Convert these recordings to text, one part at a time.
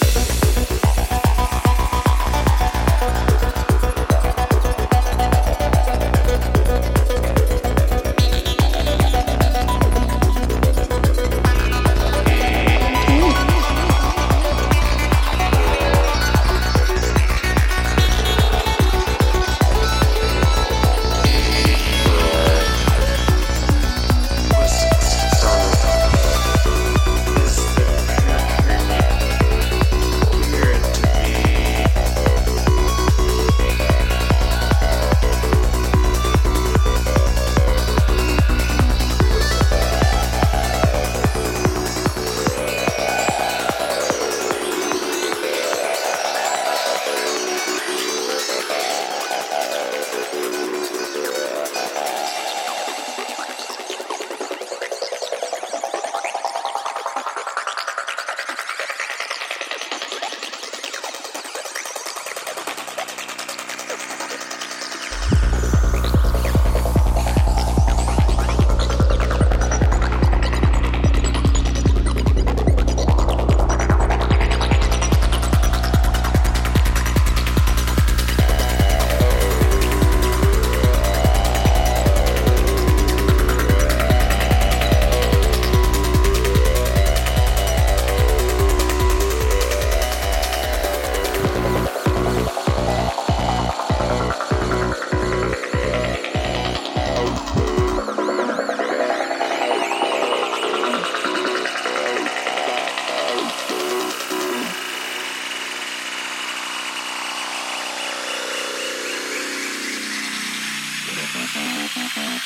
Bye.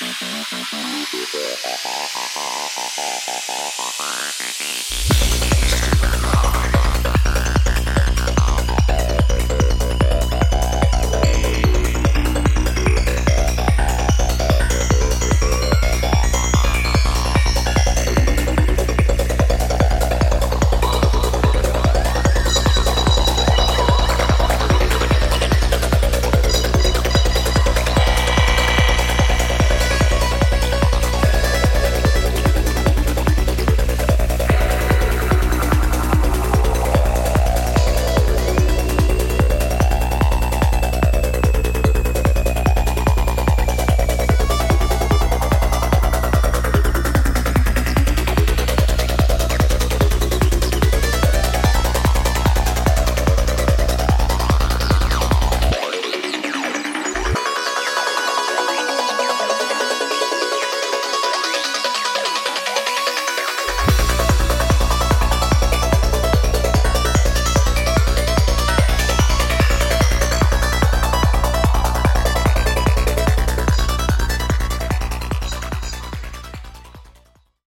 Thank you.